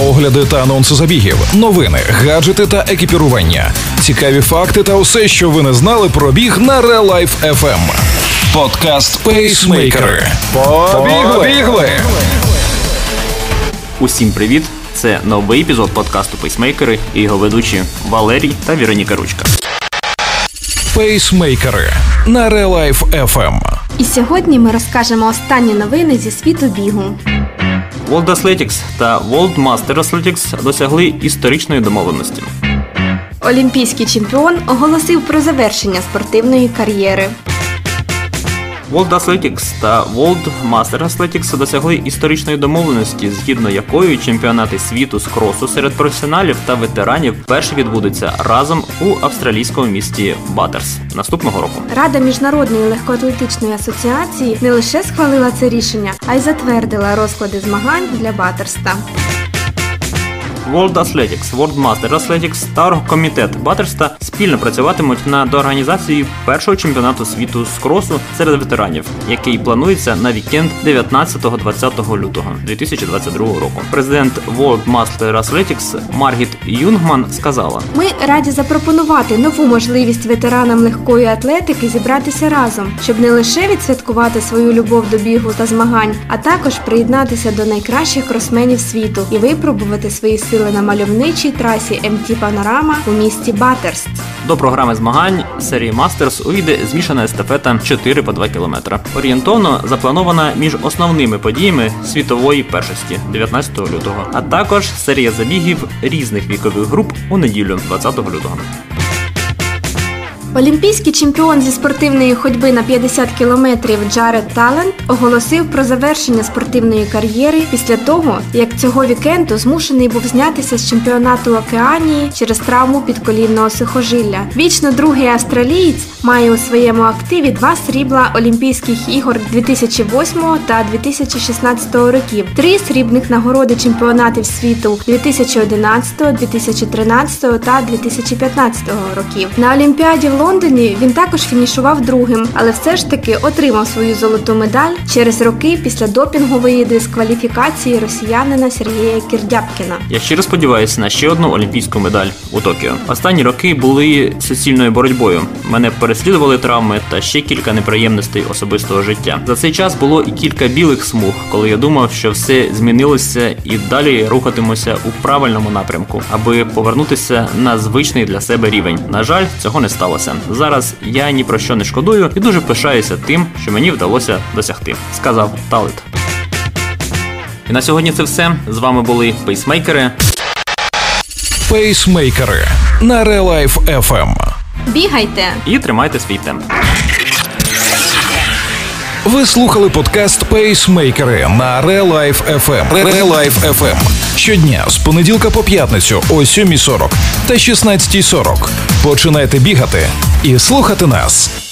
Огляди та анонси забігів, новини, гаджети та екіпірування, цікаві факти та усе, що ви не знали про біг на Real Life FM. Подкаст Пейсмейкери. Побігли! Усім привіт! Це новий епізод подкасту Пейсмейкери і його ведучі Валерій та Віроніка Ручка. Пейсмейкери на Real Life FM. І сьогодні ми розкажемо останні новини зі світу бігу. World Athletics та World Master Athletics досягли історичної домовленості. Олімпійський чемпіон оголосив про завершення спортивної кар'єри. World Athletics та World Master Athletics досягли історичної домовленості, згідно якої чемпіонати світу з кросу серед професіоналів та ветеранів вперше відбудуться разом у австралійському місті Баттерс наступного року. Рада міжнародної легкоатлетичної асоціації не лише схвалила це рішення, а й затвердила розклади змагань для Батерста. World Athletics, World Master Athletics та оргкомітет Баттерста спільно працюватимуть над організацією першого чемпіонату світу з кросу серед ветеранів, який планується на вікенд 19-20 лютого 2022 року. Президент World Master Athletics Маргіт Юнгман сказала: Ми раді запропонувати нову можливість ветеранам легкої атлетики зібратися разом, щоб не лише відсвяткувати свою любов до бігу та змагань, а також приєднатися до найкращих кросменів світу і випробувати свої сили на мальовничій трасі МТ Панорама у місті Батерст. До програми змагань серії Мастерс увійде змішана естафета 4 по 2 км. Орієнтовно запланована між основними подіями світової першості 19 лютого, а також серія забігів різних вікових груп у неділю 20 лютого. Олімпійський чемпіон зі спортивної ходьби на 50 кілометрів Джаред Талент оголосив про завершення спортивної кар'єри після того, як цього вікенду змушений був знятися з чемпіонату Океанії через травму підколінного сухожилля. Вічно другий австралієць має у своєму активі два срібла Олімпійських ігор 2008 та 2016 років, три срібних нагороди чемпіонатів світу 2011, 2013 та 2015 років. На Олімпіаді в Лондоні він також фінішував другим, але все ж таки отримав свою золоту медаль через роки після допінгової дискваліфікації росіянина Сергія Кірдяпкіна. Я щиро сподіваюся на ще одну олімпійську медаль у Токіо. Останні роки були суцільною боротьбою. Мене переслідували травми та ще кілька неприємностей особистого життя. За цей час було і кілька білих смуг, коли я думав, що все змінилося і далі рухатимуся у правильному напрямку, аби повернутися на звичний для себе рівень. На жаль, цього не сталося. Зараз я ні про що не шкодую і дуже пишаюся тим, що мені вдалося досягти, сказав Талит. І на сьогодні це все. З вами були пейсмейкери. Пейсмейкери на Real Life FM. Бігайте! і тримайте свій темп. Ви слухали подкаст Пейсмейкери на Real Life FM. Real Life FM. Щодня з понеділка по п'ятницю о 7.40 та 16.40. Починайте бігати і слухати нас.